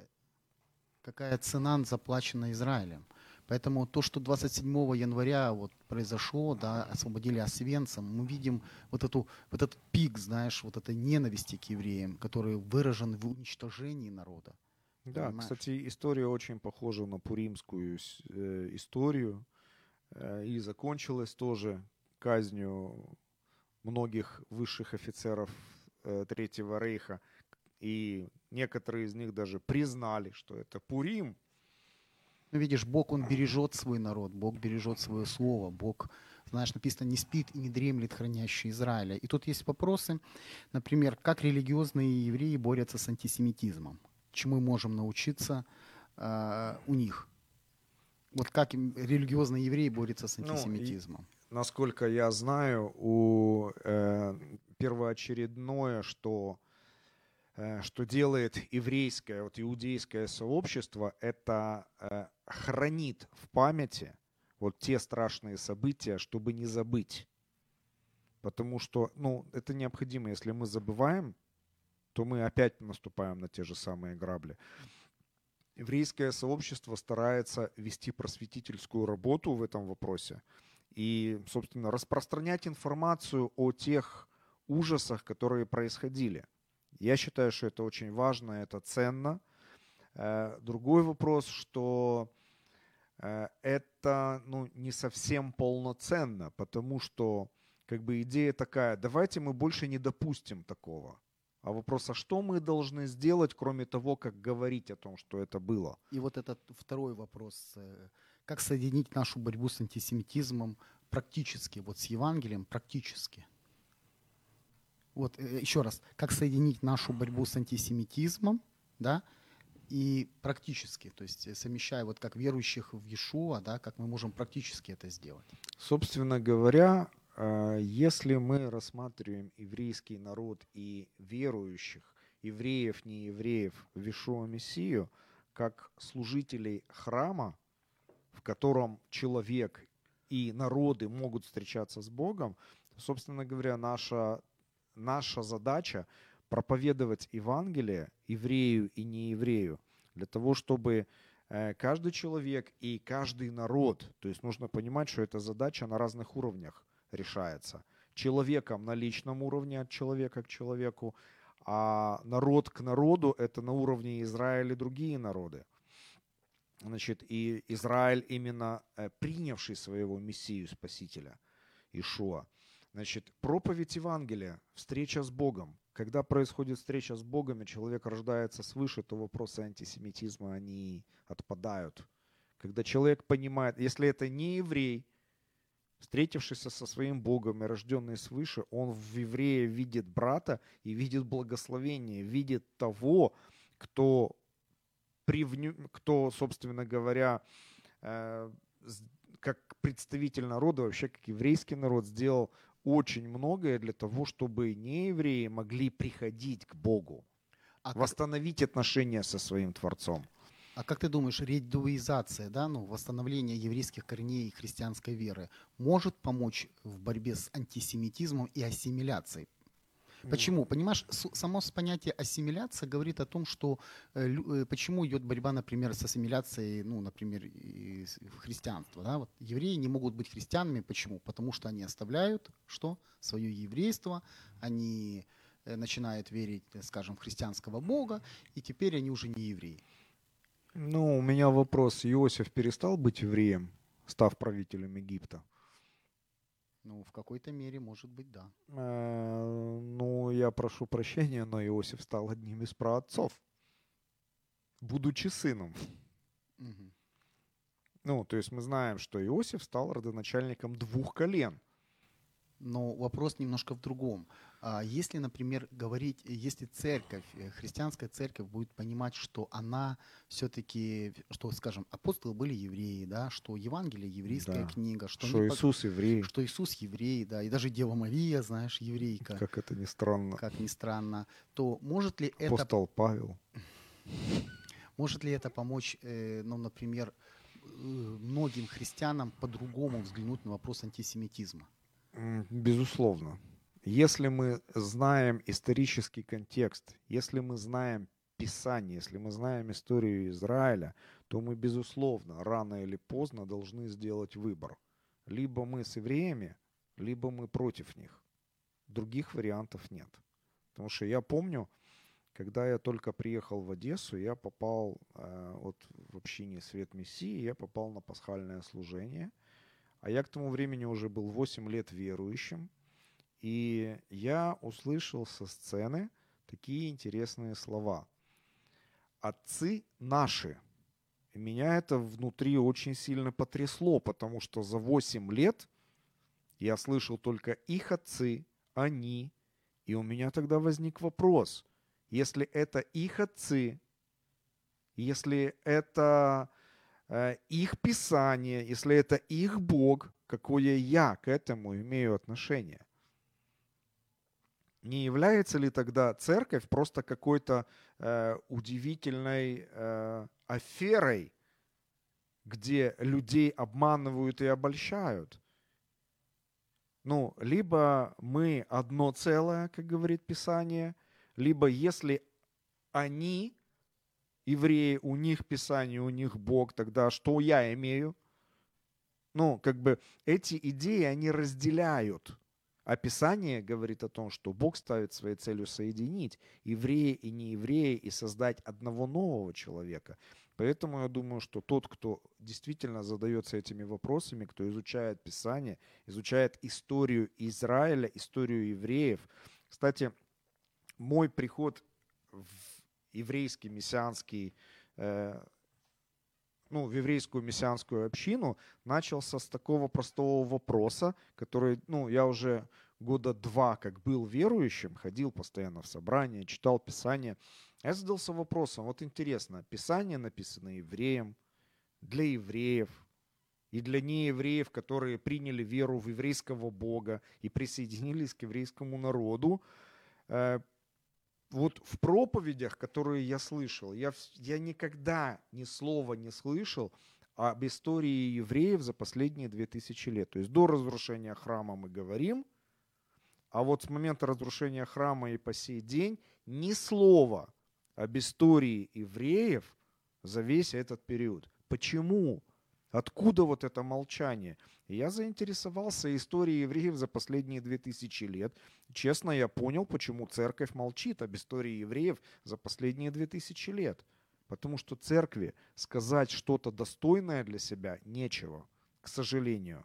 Какая цена заплачена Израилем? Поэтому то, что 27 января вот произошло, да, освободили Освенцим, мы видим вот, эту, вот этот пик, знаешь, вот этой ненависти к евреям, который выражен в уничтожении народа. Да, понимаешь? кстати, история очень похожа на пуримскую э, историю. Э, и закончилась тоже казнью многих высших офицеров Третьего Рейха, и некоторые из них даже признали, что это Пурим. Ну, видишь, Бог, Он бережет свой народ, Бог бережет свое слово, Бог, знаешь, написано, не спит и не дремлет хранящий Израиля. И тут есть вопросы, например, как религиозные евреи борются с антисемитизмом, чему мы можем научиться э, у них. Вот как религиозные евреи борются с антисемитизмом? Ну, насколько я знаю, у э, первоочередное, что э, что делает еврейское, вот иудейское сообщество, это э, хранит в памяти вот те страшные события, чтобы не забыть. Потому что, ну, это необходимо. Если мы забываем, то мы опять наступаем на те же самые грабли. Еврейское сообщество старается вести просветительскую работу в этом вопросе и, собственно, распространять информацию о тех ужасах, которые происходили. Я считаю, что это очень важно, это ценно. Э, другой вопрос, что э, это ну, не совсем полноценно, потому что как бы идея такая, давайте мы больше не допустим такого. А вопрос, а что мы должны сделать, кроме того, как говорить о том, что это было? И вот этот второй вопрос, э, как соединить нашу борьбу с антисемитизмом практически, вот с Евангелием практически? Вот еще раз, как соединить нашу борьбу с антисемитизмом, да, и практически, то есть э, совмещая вот как верующих в Иешуа, да, как мы можем практически это сделать. Собственно говоря, э, если мы рассматриваем еврейский народ и верующих, евреев, не евреев, в Иешуа Мессию, как служителей храма, в котором человек и народы могут встречаться с Богом, собственно говоря, наша, наша задача проповедовать Евангелие еврею и нееврею, для того, чтобы э, каждый человек и каждый народ, то есть нужно понимать, что эта задача на разных уровнях решается. Человеком на личном уровне от человека к человеку, а народ к народу это на уровне Израиля и другие народы. Значит, и Израиль именно э, принявший своего Мессию Спасителя, Ишуа. Значит, проповедь Евангелия, встреча с Богом, когда происходит встреча с Богом, и человек рождается свыше, то вопросы антисемитизма, они отпадают. Когда человек понимает, если это не еврей, встретившийся со своим Богом и рожденный свыше, он в еврее видит брата и видит благословение, видит того, кто, привню, кто собственно говоря, э, как представитель народа, вообще как еврейский народ, сделал очень многое для того, чтобы неевреи могли приходить к Богу, а восстановить как... отношения со своим Творцом. А как ты думаешь, редуизация, да, ну, восстановление еврейских корней и христианской веры может помочь в борьбе с антисемитизмом и ассимиляцией? Почему? Понимаешь, само понятие ассимиляция говорит о том, что э, э, почему идет борьба, например, с ассимиляцией, ну, например, христианства. Да? Вот евреи не могут быть христианами. Почему? Потому что они оставляют что? Свое еврейство, они э, начинают верить, скажем, в христианского Бога, и теперь они уже не евреи. Ну, у меня вопрос. Иосиф перестал быть евреем, став правителем Египта? Ну, в какой-то мере, может быть, да. Э, ну, я прошу прощения, но Иосиф стал одним из праотцов, будучи сыном. Угу. Ну, то есть мы знаем, что Иосиф стал родоначальником двух колен. Но вопрос немножко в другом. А если, например, говорить, если церковь, э, христианская церковь будет понимать, что она все-таки, что, скажем, апостолы были евреи, да, что Евангелие еврейская да. книга, что, что Иисус по... еврей, что Иисус еврей, да, и даже Дева Мария, знаешь, еврейка. Как это ни странно. Как ни странно. То может ли это... Апостол Павел. Может ли это помочь, э, ну, например, э, многим христианам по-другому взглянуть на вопрос антисемитизма? Безусловно. Если мы знаем исторический контекст, если мы знаем Писание, если мы знаем историю Израиля, то мы, безусловно, рано или поздно должны сделать выбор. Либо мы с евреями, либо мы против них. Других вариантов нет. Потому что я помню, когда я только приехал в Одессу, я попал э, вот в общине Свет Мессии, я попал на пасхальное служение. А я к тому времени уже был 8 лет верующим. И я услышал со сцены такие интересные слова. «Отцы наши». И меня это внутри очень сильно потрясло, потому что за 8 лет я слышал только их отцы, они. И у меня тогда возник вопрос. Если это их отцы, если это их писание, если это их Бог, какое я к этому имею отношение? не является ли тогда церковь просто какой-то э, удивительной э, аферой, где людей обманывают и обольщают? Ну, либо мы одно целое, как говорит Писание, либо если они, евреи, у них Писание, у них Бог, тогда что я имею? Ну, как бы эти идеи, они разделяют Описание говорит о том, что Бог ставит своей целью соединить еврея и нееврея и создать одного нового человека. Поэтому я думаю, что тот, кто действительно задается этими вопросами, кто изучает Писание, изучает историю Израиля, историю евреев. Кстати, мой приход в еврейский мессианский э, ну, в еврейскую мессианскую общину начался с такого простого вопроса, который, ну, я уже года два как был верующим, ходил постоянно в собрания, читал Писание. Я задался вопросом, вот интересно, Писание написано евреям, для евреев и для неевреев, которые приняли веру в еврейского Бога и присоединились к еврейскому народу. Вот в проповедях, которые я слышал, я, я никогда ни слова не слышал об истории евреев за последние 2000 лет. То есть до разрушения храма мы говорим, а вот с момента разрушения храма и по сей день ни слова об истории евреев за весь этот период. Почему? Откуда вот это молчание? я заинтересовался историей евреев за последние две тысячи лет. Честно, я понял, почему церковь молчит об истории евреев за последние две тысячи лет. Потому что церкви сказать что-то достойное для себя нечего, к сожалению.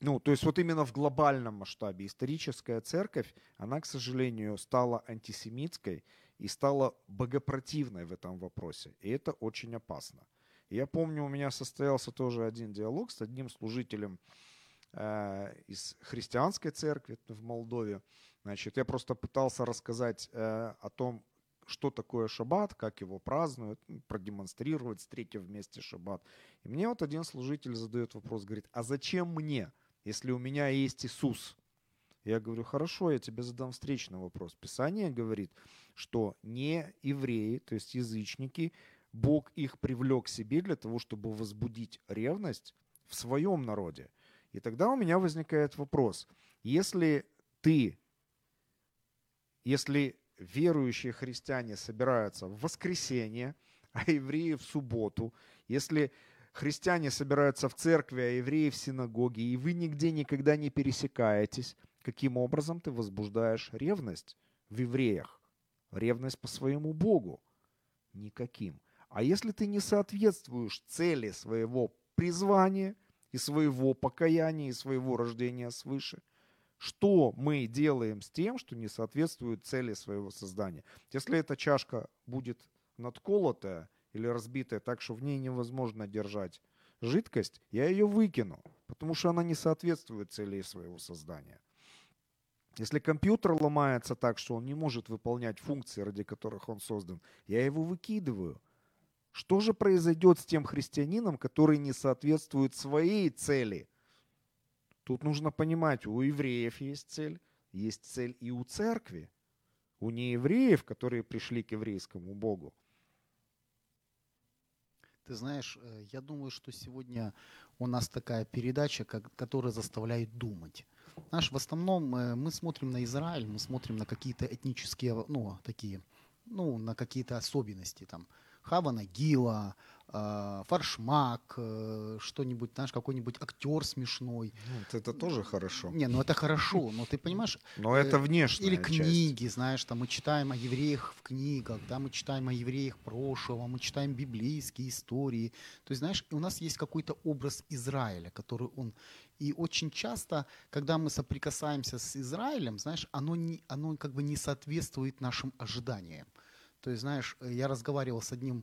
Ну, то есть вот именно в глобальном масштабе историческая церковь, она, к сожалению, стала антисемитской и стала богопротивной в этом вопросе. И это очень опасно. Я помню, у меня состоялся тоже один диалог с одним служителем э, из христианской церкви в Молдове. Значит, я просто пытался рассказать э, о том, что такое шаббат, как его празднуют, продемонстрировать, встретив вместе шаббат. И мне вот один служитель задает вопрос, говорит, а зачем мне, если у меня есть Иисус? Я говорю, хорошо, я тебе задам встречный вопрос. Писание говорит, что не евреи, то есть язычники, Бог их привлек к себе для того, чтобы возбудить ревность в своем народе. И тогда у меня возникает вопрос. Если ты, если верующие христиане собираются в воскресенье, а евреи в субботу, если христиане собираются в церкви, а евреи в синагоге, и вы нигде никогда не пересекаетесь, каким образом ты возбуждаешь ревность в евреях? Ревность по своему Богу? Никаким. А если ты не соответствуешь цели своего призвания и своего покаяния, и своего рождения свыше, что мы делаем с тем, что не соответствует цели своего создания? Если эта чашка будет надколотая или разбитая так, что в ней невозможно держать жидкость, я ее выкину, потому что она не соответствует цели своего создания. Если компьютер ломается так, что он не может выполнять функции, ради которых он создан, я его выкидываю – что же произойдет с тем христианином, который не соответствует своей цели? Тут нужно понимать, у евреев есть цель, есть цель и у церкви, у неевреев, которые пришли к еврейскому Богу. Ты знаешь, э, я думаю, что сегодня у нас такая передача, которая заставляет думать. Знаешь, в основном э, мы смотрим на Израиль, мы смотрим на какие-то этнические, ну, такие, ну, на какие-то особенности там. Хава Нагила, э, Фаршмак, э, что-нибудь, знаешь, какой-нибудь актер смешной. Ну, это тоже хорошо. Не, ну это хорошо, но ты понимаешь... Но это э, внешне. Или книги, знаешь, там мы читаем о евреях в книгах, да, мы читаем о евреях прошлого, мы читаем библейские истории. То есть, знаешь, у нас есть какой-то образ Израиля, который он... И очень часто, когда мы соприкасаемся с Израилем, знаешь, оно, не, оно как бы не соответствует нашим ожиданиям. То есть, знаешь, э, я разговаривал с одним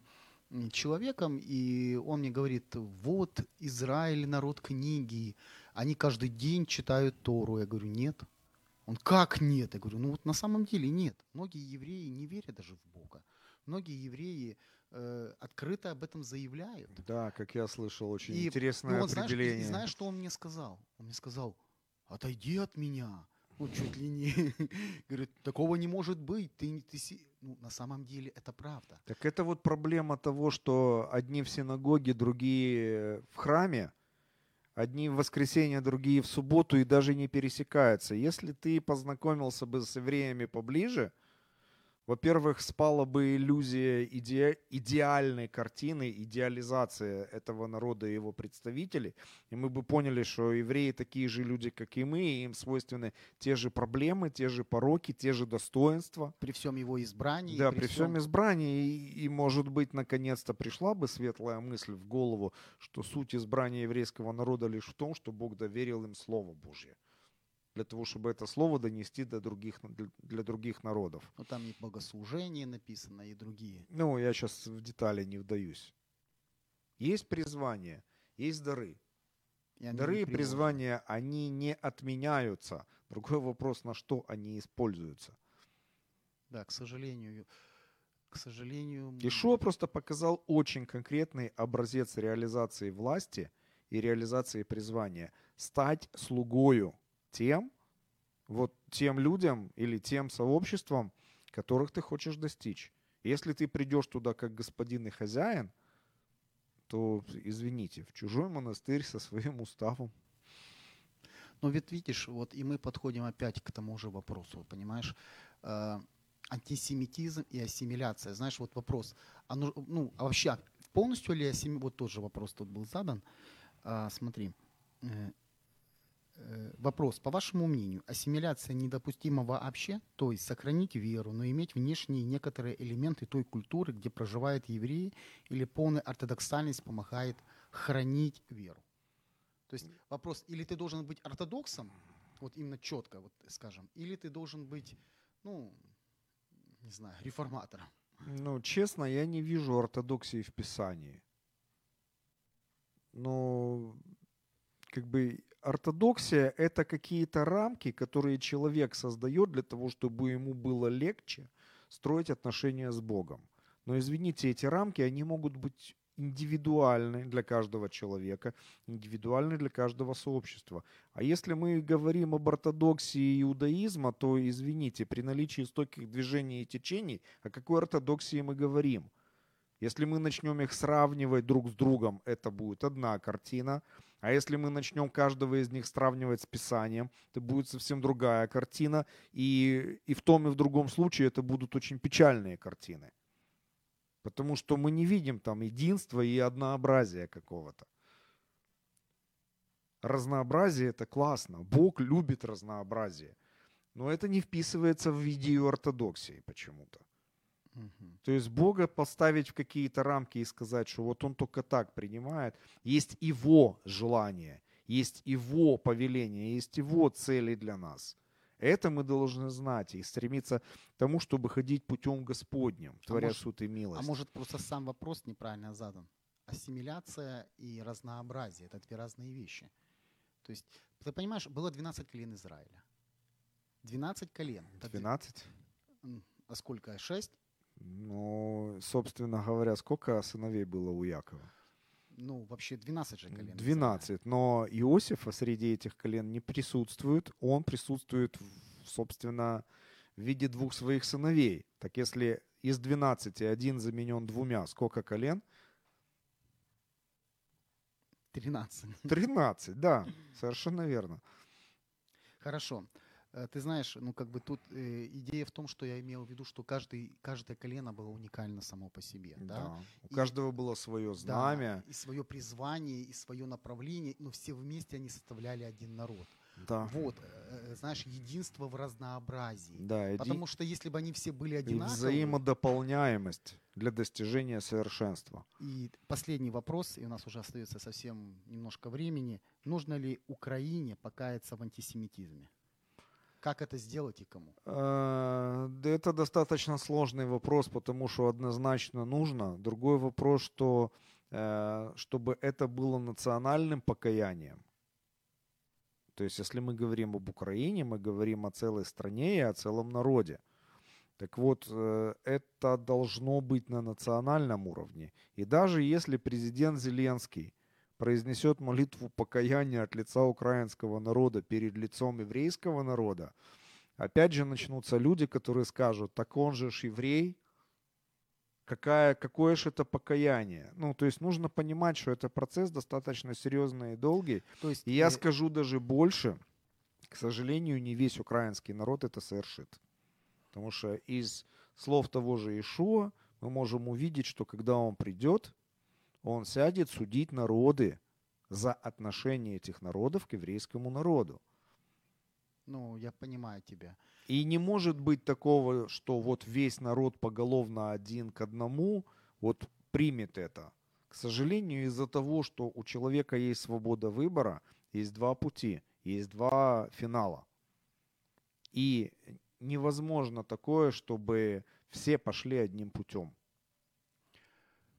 человеком, и он мне говорит, вот Израиль, народ книги, они каждый день читают Тору. Я говорю, нет. Он, как нет? Я говорю, ну вот на самом деле нет. Многие евреи не верят даже в Бога. Многие евреи э, открыто об этом заявляют. Да, как я слышал, очень и, интересное ну, вот, определение. Знаешь, и, и знаешь, что он мне сказал? Он мне сказал, отойди от меня ну, чуть ли не, говорит, такого не может быть, ты, ты, ну, на самом деле это правда. Так это вот проблема того, что одни в синагоге, другие в храме, одни в воскресенье, другие в субботу и даже не пересекаются. Если ты познакомился бы с евреями поближе, во-первых, спала бы иллюзия иде... идеальной картины, идеализация этого народа и его представителей, и мы бы поняли, что евреи такие же люди, как и мы, и им свойственны те же проблемы, те же пороки, те же достоинства. При всем его избрании. Да, при, при всем избрании, и, и, может быть, наконец-то пришла бы светлая мысль в голову, что суть избрания еврейского народа лишь в том, что Бог доверил им Слово Божье для того, чтобы это слово донести до других, для других народов. Ну, там и богослужение написано, и другие. Ну, я сейчас в детали не вдаюсь. Есть призвание, есть дары. И дары и призвания, они не отменяются. Другой вопрос, на что они используются. Да, к сожалению, к сожалению... Ишуа просто показал очень конкретный образец реализации власти и реализации призвания. Стать слугою тем, вот тем людям или тем сообществам, которых ты хочешь достичь. Если ты придешь туда как господин и хозяин, то, извините, в чужой монастырь со своим уставом. Но ведь видишь, вот и мы подходим опять к тому же вопросу, понимаешь, э, антисемитизм и ассимиляция. Знаешь, вот вопрос, а ну, ну а вообще полностью ли ассими... вот тот же вопрос тут был задан. А, смотри, Э, вопрос, по вашему мнению, ассимиляция недопустима вообще, то есть сохранить веру, но иметь внешние некоторые элементы той культуры, где проживают евреи, или полная ортодоксальность помогает хранить веру? То есть вопрос, или ты должен быть ортодоксом, вот именно четко, вот скажем, или ты должен быть, ну, не знаю, реформатором? Ну, честно, я не вижу ортодоксии в Писании. Но, как бы, ортодоксия – это какие-то рамки, которые человек создает для того, чтобы ему было легче строить отношения с Богом. Но извините, эти рамки, они могут быть индивидуальны для каждого человека, индивидуальны для каждого сообщества. А если мы говорим об ортодоксии иудаизма, то, извините, при наличии стольких движений и течений, о какой ортодоксии мы говорим? Если мы начнем их сравнивать друг с другом, это будет одна картина – а если мы начнем каждого из них сравнивать с Писанием, то будет совсем другая картина. И, и в том и в другом случае это будут очень печальные картины. Потому что мы не видим там единства и однообразия какого-то. Разнообразие это классно. Бог любит разнообразие. Но это не вписывается в идею ортодоксии почему-то. Угу. То есть Бога поставить в какие-то рамки и сказать, что вот он только так принимает, есть его желание, есть его повеление, есть его цели для нас. Это мы должны знать и стремиться к тому, чтобы ходить путем Господним, а творя а может, суд и милость. А может просто сам вопрос неправильно задан? Ассимиляция и разнообразие – это две разные вещи. То есть, ты понимаешь, было 12 колен Израиля. 12 колен. 12? А сколько? 6? Ну, собственно говоря, сколько сыновей было у Якова? Ну, вообще 12 же колен. 12, но Иосифа среди этих колен не присутствует. Он присутствует, собственно, в виде двух своих сыновей. Так если из 12 один заменен двумя, сколько колен? 13. 13, да, совершенно верно. Хорошо. Э, ты знаешь, ну как бы тут э, идея в том, что я имел в виду, что каждый, каждое колено было уникально само по себе. Да? да. У и, каждого было свое знамя. Да, и свое призвание, и свое направление, но все вместе они составляли один народ. Да. Вот, э, знаешь, единство в разнообразии. Да, еди... Потому что если бы они все были одинаковые... И взаимодополняемость для достижения совершенства. И последний вопрос, и у нас уже остается совсем немножко времени. Нужно ли Украине покаяться в антисемитизме? Как это сделать и кому? Э, это достаточно сложный вопрос, потому что однозначно нужно. Другой вопрос, что э, чтобы это было национальным покаянием. То есть, если мы говорим об Украине, мы говорим о целой стране и о целом народе. Так вот, э, это должно быть на национальном уровне. И даже если президент Зеленский произнесет молитву покаяния от лица украинского народа перед лицом еврейского народа, опять же начнутся люди, которые скажут, так он же ж еврей, какая, какое же это покаяние. Ну, то есть нужно понимать, что это процесс достаточно серьезный и долгий. То есть, и я э... скажу даже больше, к сожалению, не весь украинский народ это совершит. Потому что из слов того же Ишуа, мы можем увидеть, что когда он придет, он сядет судить народы за отношение этих народов к еврейскому народу. Ну, я понимаю тебя. И не может быть такого, что вот весь народ поголовно один к одному вот примет это. К сожалению, из-за того, что у человека есть свобода выбора, есть два пути, есть два финала. И невозможно такое, чтобы все пошли одним путем.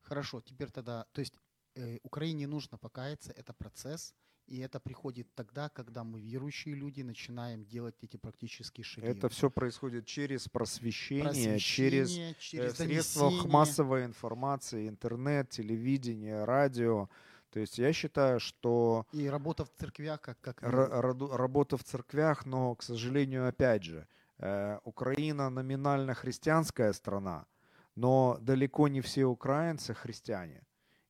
Хорошо, теперь тогда, то есть э, Украине нужно покаяться, это процесс, и это приходит тогда, когда мы, верующие люди, начинаем делать эти практические шаги. Это все происходит через просвещение, просвещение через, э, через средства массовой информации, интернет, телевидение, радио. То есть я считаю, что... И работа в церквях как... как... Р- работа в церквях, но, к сожалению, опять же, э, Украина номинально христианская страна, но далеко не все украинцы христиане.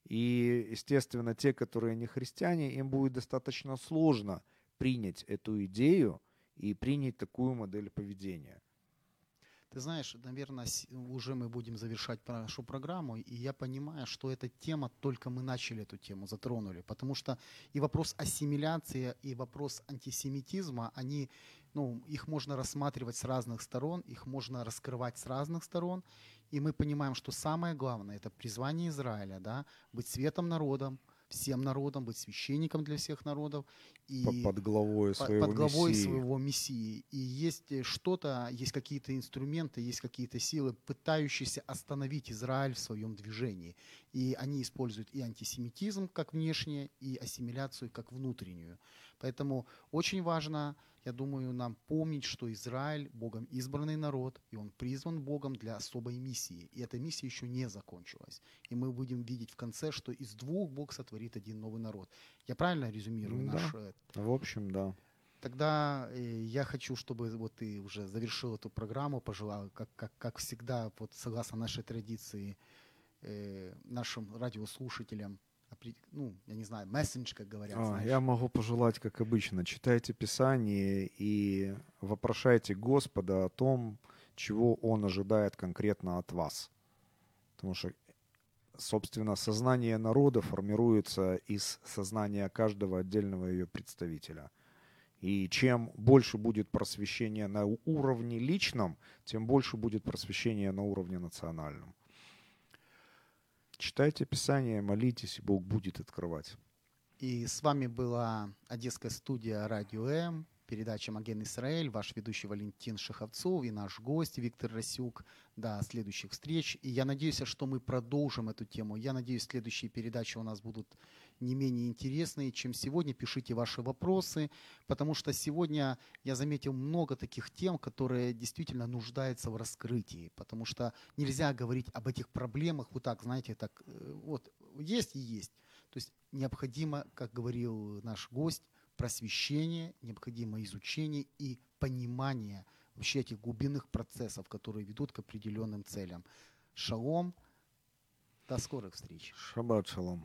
И, естественно, те, которые не христиане, им будет достаточно сложно принять эту идею и принять такую модель поведения. Ты знаешь, наверное, уже мы будем завершать нашу программу, и я понимаю, что эта тема, только мы начали эту тему, затронули, потому что и вопрос ассимиляции, и вопрос антисемитизма, они, ну, их можно рассматривать с разных сторон, их можно раскрывать с разных сторон, и мы понимаем, что самое главное – это призвание Израиля, да, быть светом народом, всем народам, быть священником для всех народов. И под главой своего под главой мессии. своего мессии. И есть э, что-то, есть какие-то инструменты, есть какие-то силы, пытающиеся остановить Израиль в своем движении. И они используют и антисемитизм как внешнее, и ассимиляцию как внутреннюю. Поэтому очень важно я думаю, нам помнить, что Израиль Богом избранный народ, и он призван Богом для особой миссии. И эта миссия еще не закончилась. И мы будем видеть в конце, что из двух Бог сотворит один новый народ. Я правильно резюмирую да. наш... В общем, да. Тогда э, я хочу, чтобы вот ты уже завершил эту программу, пожелал, как, как, как всегда, вот согласно нашей традиции, э, нашим радиослушателям ну, я не знаю, мессендж, как говорят. А, я могу пожелать, как обычно, читайте Писание и вопрошайте Господа о том, чего Он ожидает конкретно от вас. Потому что, собственно, сознание народа формируется из сознания каждого отдельного ее представителя. И чем больше будет просвещения на уровне личном, тем больше будет просвещения на уровне национальном. Читайте Писание, молитесь, и Бог будет открывать. И с вами была Одесская студия «Радио М», передача «Маген Израиль», ваш ведущий Валентин Шаховцов и наш гость Виктор Расюк. До следующих встреч. И я надеюсь, что мы продолжим эту тему. Я надеюсь, следующие передачи у нас будут не менее интересные, чем сегодня. Пишите ваши вопросы, потому что сегодня я заметил много таких тем, которые действительно нуждаются в раскрытии, потому что нельзя говорить об этих проблемах вот так, знаете, так э, вот есть и есть. То есть необходимо, как говорил наш гость, просвещение, необходимо изучение и понимание вообще этих глубинных процессов, которые ведут к определенным целям. Шалом, до скорых встреч. Шаббат шалом